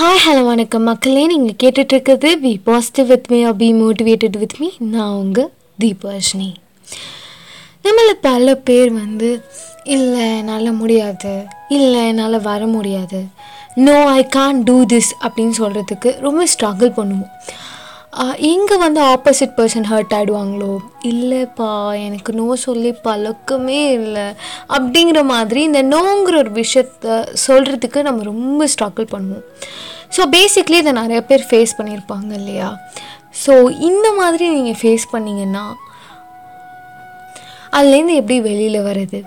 Hi hello வணக்கம். மக்களே நீங்கள் கேட்டுட்ருக்கிறது be positive with me be motivated with me நான் உங்கள் தீபாஷினி நம்மள பல பேர் வந்து இல்லை என்னால் முடியாது. இல்லை என்னால் வர முடியாது. No I can't do this அப்படின்னு சொல்கிறதுக்கு ரொம்ப ஸ்ட்ரகிள் பண்ணுவோம். எங்கே வந்து ஆப்போசிட் பர்சன் ஹர்ட் ஆகிடுவாங்களோ இல்லைப்பா எனக்கு நோ சொல்லி பழக்கமே இல்லை. அப்படிங்கிற மாதிரி இந்த நோங்கிற ஒரு விஷயத்த சொல்கிறதுக்கு நம்ம ரொம்ப ஸ்ட்ரகிள் பண்ணுவோம். ஸோ பேசிக்லி இதை நிறைய பேர் ஃபேஸ் பண்ணியிருப்பாங்க இல்லையா? ஸோ இந்த மாதிரி நீங்கள் ஃபேஸ் பண்ணிங்கன்னா அதுலேருந்து எப்படி வெளியில் வர்றது?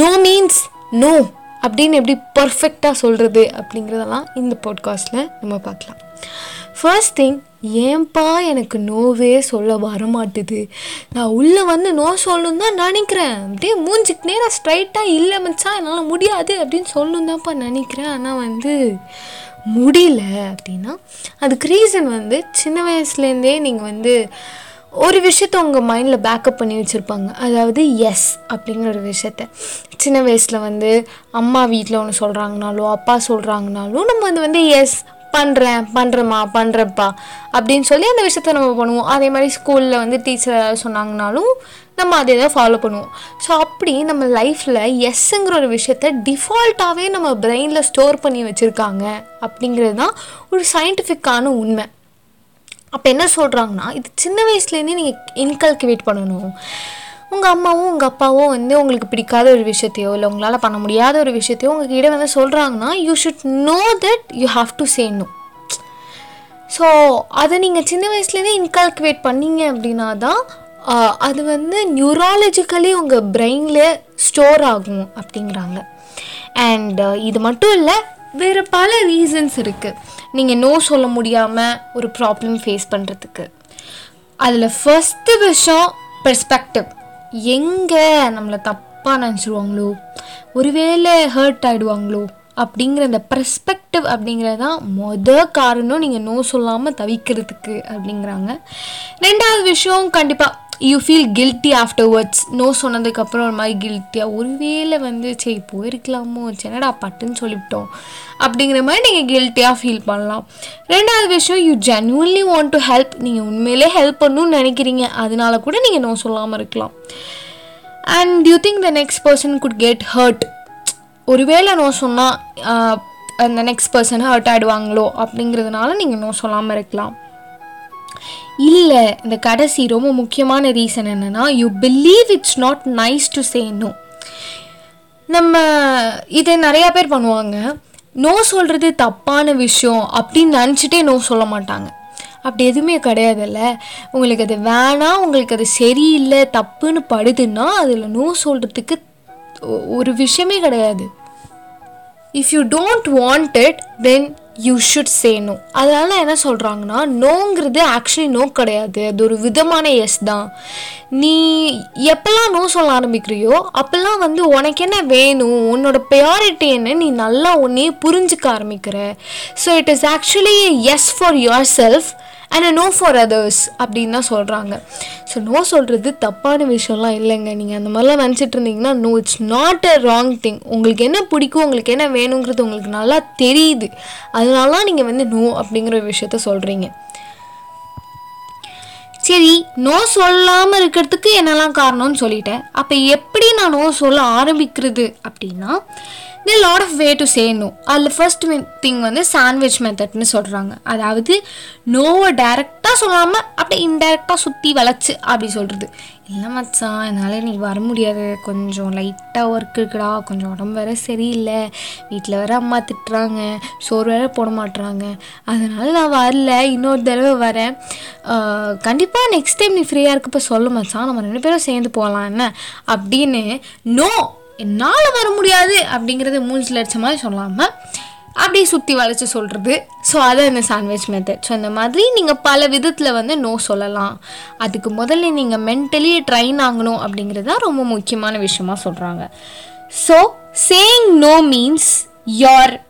நோ மீன்ஸ் நோ அப்படின்னு எப்படி பர்ஃபெக்டாக சொல்கிறது அப்படிங்கிறதெல்லாம் இந்த பாட்காஸ்ட்டில் நம்ம பார்க்கலாம். ஃபர்ஸ்ட் திங் ஏன்பா எனக்கு நோவே சொல்ல வரமாட்டுது? நான் உள்ளே வந்து நோ சொல்லணும் தான் நினைக்கிறேன். அப்படியே மூஞ்சிக்கு நேராக ஸ்ட்ரைட்டாக இல்லை மச்சா என்னால் முடியாது அப்படின்னு சொல்லணும் தான்ப்பா நினைக்கிறேன். ஆனால் வந்து முடியல அப்படின்னா அதுக்கு ரீசன் வந்து சின்ன வயசுலேருந்தே நீங்கள் வந்து ஒரு விஷயத்த உங்கள் மைண்டில் பேக்கப் பண்ணி வச்சுருப்பாங்க. அதாவது எஸ் அப்படிங்கிற ஒரு விஷயத்த. சின்ன வயசில் வந்து அம்மா வீட்டில் ஒன்று சொல்கிறாங்கனாலோ அப்பா சொல்கிறாங்கனாலும் நம்ம அது வந்து எஸ் பண்ணுறேன் பண்ணுறேம்மா பண்ணுறப்பா அப்படின்னு சொல்லி அந்த விஷயத்த நம்ம பண்ணுவோம். அதே மாதிரி ஸ்கூலில் வந்து டீச்சர் சொன்னாங்கனாலும் நம்ம அதை தான் ஃபாலோ பண்ணுவோம். ஸோ அப்படி நம்ம லைஃப்பில் எஸ்ஸுங்கிற ஒரு விஷயத்த டிஃபால்ட்டாகவே நம்ம பிரெயினில் ஸ்டோர் பண்ணி வச்சுருக்காங்க அப்படிங்கிறது தான் ஒரு சயின்டிஃபிக்கான உண்மை. அப்போ என்ன சொல்கிறாங்கன்னா இது சின்ன வயசுலேருந்தே நீங்கள் இன்கல்குவேட் பண்ணணும். உங்கள் அம்மாவும் உங்கள் அப்பாவும் வந்து உங்களுக்கு பிடிக்காத ஒரு விஷயத்தையோ இல்லை உங்களால் பண்ண முடியாத ஒரு விஷயத்தையோ உங்ககிட்ட வந்து சொல்கிறாங்கன்னா you should know that you have to say no so அதை நீங்கள் சின்ன வயசுலேருந்தே இன்கால்குவேட் பண்ணீங்க அப்படின்னா தான் அது வந்து நியூராலஜிக்கலி உங்கள் பிரெயினில் ஸ்டோர் ஆகும் அப்படிங்கிறாங்க. அண்ட் இது மட்டும் இல்லை வேறு பல ரீசன்ஸ் இருக்குது நீங்கள் நோ சொல்ல முடியாமல் ஒரு ப்ராப்ளம் ஃபேஸ் பண்ணுறதுக்கு அதில் ஃபஸ்ட்டு விஷயம் பெர்ஸ்பெக்டிவ் எங்கே நம்மளை தப்பாக நினச்சிடுவாங்களோ ஒருவேளை ஹர்ட் ஆகிடுவாங்களோ அப்படிங்கிற அந்த பெர்ஸ்பெக்டிவ் அப்படிங்கிறது தான் மொதல் காரணம். நீங்கள் நோ சொல்லாமல் தவிக்கிறதுக்கு அப்படிங்கிறாங்க. ரெண்டாவது விஷயம் கண்டிப்பாக you feel guilty afterwards no சொன்னதுக்கப்புறம் ஒரு மாதிரி கில்ட்டியாக ஒருவேளை வந்து சரி போயிருக்கலாமோ என்னடா பட்டுன்னு சொல்லிவிட்டோம். அப்படிங்கிற மாதிரி நீங்கள் கில்ட்டியாக ஃபீல் பண்ணலாம். ரெண்டாவது விஷயம் you genuinely want to help நீங்கள் உண்மையிலே ஹெல்ப் பண்ணணும்னு நினைக்கிறீங்க. அதனால கூட நீங்கள் நோ சொல்லாமல் இருக்கலாம். And you think the next person could get hurt ஒருவேளை நோ சொன்னால் uh, அந்த நெக்ஸ்ட் பர்சன் ஹர்ட் ஆகிடுவாங்களோ அப்படிங்கிறதுனால நீங்கள் நோ சொல்லாமல் இருக்கலாம். இல்லை இந்த கடைசி ரொம்ப முக்கியமான ரீசன் என்னென்னா you believe it's not nice to say no நம்ம இதை நிறையா பேர் பண்ணுவாங்க. நோ சொல்கிறது தப்பான விஷயம் அப்படின்னு நினச்சிட்டே நோ சொல்ல மாட்டாங்க. அப்படி எதுவுமே கிடையாதுல்ல. உங்களுக்கு அது வேணாம் உங்களுக்கு அது சரியில்லை தப்புன்னு படுதுன்னா அதில் நோ சொல்கிறதுக்கு ஒரு விஷயமே கிடையாது. If you don't want it then you should say no அதனால என்ன சொல்கிறாங்கன்னா நோங்கிறது ஆக்சுவலி நோ கிடையாது. அது ஒரு விதமான எஸ் தான். நீ எப்போல்லாம் நோ சொல்ல ஆரம்பிக்கிறியோ அப்போல்லாம் வந்து உனக்கு என்ன வேணும் உன்னோட ப்ரையாரிட்டி என்ன நீ நல்லா உன்னையே புரிஞ்சுக்க ஆரம்பிக்கிற. So it is actually yes for yourself and no for others அப்படின்னு தான் சொல்கிறாங்க ஸோ நோ சொல்கிறது தப்பான விஷயம்லாம் இல்லைங்க. நீங்கள் அந்த மாதிரிலாம் நினச்சிட்டு இருந்தீங்கன்னா no it's not a wrong thing உங்களுக்கு என்ன பிடிக்கும் உங்களுக்கு என்ன வேணுங்கிறது உங்களுக்கு நல்லா தெரியுது. அதனால நீங்கள் வந்து நோ அப்படிங்கிற ஒரு விஷயத்த சொல்கிறீங்க சரி நோ சொல்லாமல் இருக்கிறதுக்கு என்னெல்லாம் காரணம்னு சொல்லிட்டேன். அப்போ எப்படி நான் நோ சொல்ல ஆரம்பிக்கிறது அப்படின்னா the lot of way to say no அதில் ஃபர்ஸ்ட் திங் வந்து சாண்ட்விச் மெத்தட்னு சொல்கிறாங்க அதாவது நோவை டைரெக்டாக சொல்லாமல் அப்படியே இன்டைரக்டாக சுற்றி வளைச்சு அப்படி சொல்கிறது இல்லை மச்சான் என்னால் இன்றைக்கி வர முடியாது. கொஞ்சம் லைட்டாக ஒர்க் இருக்குடா. கொஞ்சம் உடம்பு வேற சரியில்லை. வீட்டில் வேறு அம்மா திட்டுறாங்க. சோறு வேற போட மாட்டுறாங்க அதனால் நான் வரல. இன்னொரு தடவை வரேன். கண்டிப்பாக நெக்ஸ்ட் டைம் நீ ஃப்ரீயாக இருக்கப்போ சொல்ல மச்சான் நம்ம ரெண்டு பேரும் சேர்ந்து போகலாம் என்ன? அப்படின்னு நோ என்னால் வர முடியாது அப்படிங்கிறது மூஞ்சில் அடித்த மாதிரி சொல்லாமல் அப்படியே சுற்றி வளைச்சி சொல்கிறது ஸோ அதான் இந்த சாண்ட்விச் மெத்தட் ஸோ இந்த மாதிரி நீங்கள் பல விதத்தில் வந்து நோ சொல்லலாம். அதுக்கு முதல்ல நீங்கள் மென்டலி ட்ரைன் ஆகணும் அப்படிங்கிறது தான் ரொம்ப முக்கியமான விஷயமா சொல்கிறாங்க so saying no means your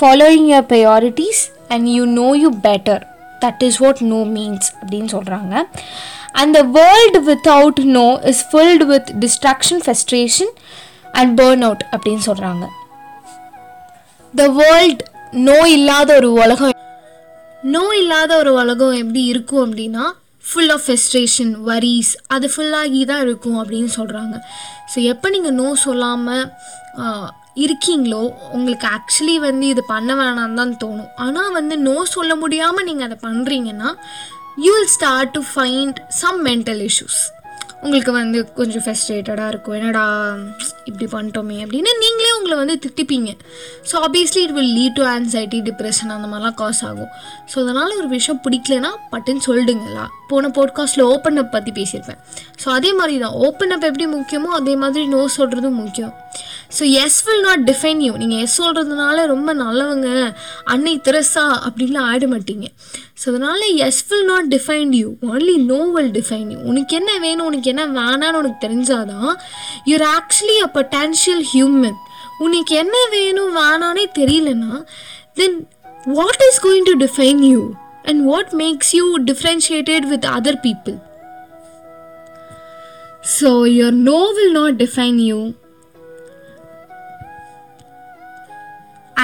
following your priorities and you know you better that is what no means அப்படின்னு சொல்கிறாங்க அந்த world without no is filled with distraction frustration and burn out அப்படின்னு சொல்கிறாங்க த வேர்ல்ட் நோய் இல்லாத ஒரு உலகம். நோய் இல்லாத ஒரு உலகம் எப்படி இருக்கும் அப்படின்னா ஃபுல் ஆஃப் ஃபெஸ்ட்ரேஷன் வரிஸ் அது ஃபுல்லாகி தான் இருக்கும் அப்படின்னு சொல்கிறாங்க ஸோ எப்போ நீங்கள் நோ சொல்லாமல் இருக்கீங்களோ உங்களுக்கு ஆக்சுவலி வந்து இது பண்ண வேணாம்னு தான் தோணும். ஆனால் வந்து நோ சொல்ல முடியாமல் நீங்கள் அதை பண்ணுறீங்கன்னா you will start to find some mental issues உங்களுக்கு வந்து கொஞ்சம் ஃபெஸ்ட்ரேட்டடாக இருக்கும். என்னடா இப்படி பண்ணிட்டோமே அப்படின்னு நீங்களே உங்களை வந்து திட்டிப்பீங்க. So obviously it will lead to anxiety depression அந்த மாதிரிலாம் காஸ் ஆகும். ஸோ அதனால் ஒரு விஷயம் பிடிக்கலனா பட்டுன்னு சொல்லிடுங்களா போன போட்காஸ்ட்டில் ஓப்பன் அப் பற்றி பேசியிருப்பேன். ஸோ அதே மாதிரி தான் ஓப்பன் அப் எப்படி முக்கியமோ அதே மாதிரி நோ சொல்கிறதும் முக்கியம். So yes will not define you நீங்கள் எஸ் சொல்கிறதுனால ரொம்ப நல்லவங்க அன்னை திரசா அப்படின்லாம் ஆட மாட்டீங்க. ஸோ அதனால் yes will not define you only no will define you உனக்கு என்ன வேணும் உனக்கு என்ன வேணான்னு உனக்கு தெரிஞ்சாதான் you're actually a potential human உனக்கு என்ன வேணும் வேணானே தெரியலனா then what is going to define you and what makes you differentiated with other people so your no will not define you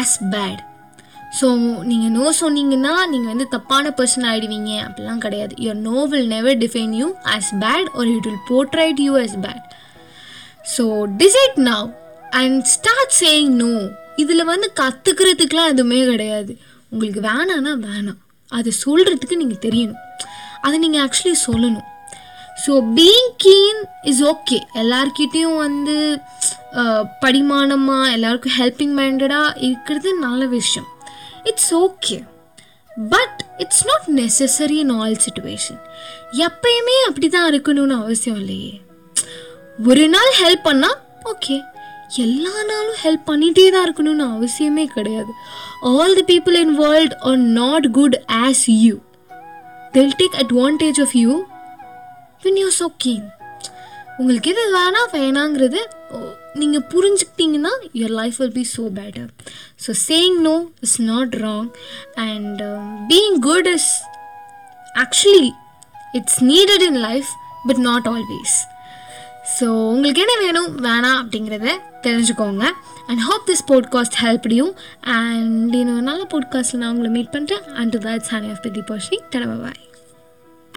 as bad so நீங்கள் நோ சொன்னீங்கன்னா நீங்கள் வந்து தப்பான பர்சன் ஆகிடுவீங்க அப்படிலாம் கிடையாது. Your no will never define you as bad ஒரு it will portray you as bad so decide now and start saying no இதில் வந்து கற்றுக்கிறதுக்கெலாம் எதுவுமே கிடையாது. உங்களுக்கு வேணான்னா வேணாம். அது சொல்கிறதுக்கு நீங்கள் தெரியணும். அதை நீங்கள் ஆக்சுவலி சொல்லணும். So being keen is okay எல்லார்கிட்டேயும் வந்து படிமானமாக எல்லாருக்கும் ஹெல்பிங் மைண்டடாக இருக்கிறது நல்ல விஷயம். It's okay but it's not necessary in all situation எப்பயுமே அப்படி தான் இருக்கணும்னு அவசியம் இல்லையே. ஒரு நாள் ஹெல்ப் பண்ணால் ஓகே எல்லா நாளும் ஹெல்ப் பண்ணிகிட்டே தான் இருக்கணும்னு அவசியமே கிடையாது. All the people in world are not good as you they'll take advantage of you when you're so உங்களுக்கு எது வேணாம் வேணாங்கிறது நீங்கள் புரிஞ்சுக்கிட்டீங்கன்னா your life will be so better so saying no is not wrong and being good is actually it's needed in life but not always so உங்களுக்கு என்ன வேணும் வேணாம் அப்படிங்கிறத தெரிஞ்சுக்கோங்க. And hope this podcast help you and இன்னும் நல்ல போட்காஸ்ட்டில் நான் உங்களை மீட் பண்ணுறேன் and that's honey of the பர்ஷி தடவை பாய்